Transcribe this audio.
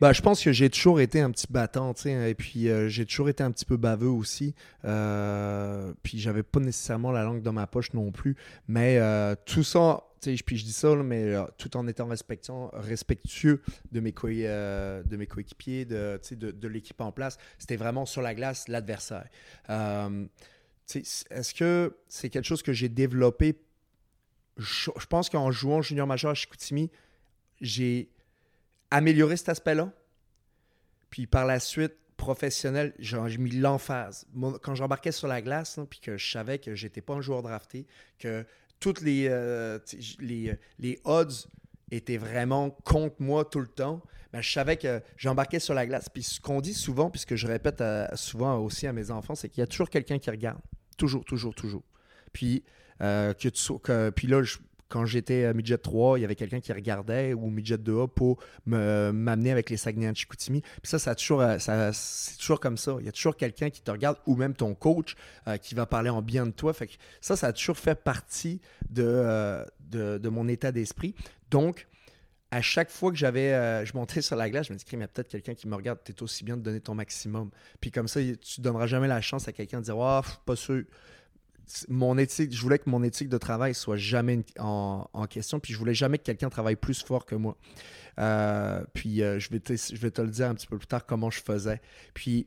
Ben, je pense que j'ai toujours été un petit battant, tu sais, et puis euh, j'ai toujours été un petit peu baveux aussi. Euh, puis j'avais pas nécessairement la langue dans ma poche non plus. Mais euh, tout ça, tu sais, puis je dis ça, mais euh, tout en étant respectueux, respectueux de mes, euh, de mes coéquipiers, de, de, l'équipe en place, c'était vraiment sur la glace l'adversaire. Est-ce que c'est quelque chose que j'ai développé? Je, pense qu'en jouant junior majeur à Chicoutimi, j'ai amélioré cet aspect-là. Puis par la suite, professionnel, j'ai mis l'emphase. Quand j'embarquais sur la glace, puis que je savais que j'étais pas un joueur drafté, que toutes les, euh, j- les, odds étaient vraiment contre moi tout le temps, ben, je savais que j'embarquais sur la glace. Puis ce qu'on dit souvent, puis ce que je répète souvent aussi à mes enfants, c'est qu'il y a toujours quelqu'un qui regarde. Toujours, toujours, toujours. Puis, euh, que tu que- puis là, je- quand j'étais à Midget 3, il y avait quelqu'un qui regardait ou Midget 2A pour me- m'amener avec les Saguenay de Chicoutimi. Puis ça, euh, ça- c'est toujours comme ça. Il y a toujours quelqu'un qui te regarde ou même ton coach euh, qui va parler en bien de toi. Fait que ça, ça a toujours fait partie de, euh, de, mon état d'esprit. Donc, à chaque fois que j'avais, je montais sur la glace, je me dis, Crime, il y a peut-être quelqu'un qui me regarde, tu es aussi bien de donner ton maximum. Puis comme ça, tu donneras jamais la chance à quelqu'un de dire, pff, pas sûr. Mon éthique, je voulais que mon éthique de travail soit jamais en question, puis je voulais jamais que quelqu'un travaille plus fort que moi. Euh, puis euh, je, vais te, je vais te le dire un petit peu plus tard comment je faisais. Puis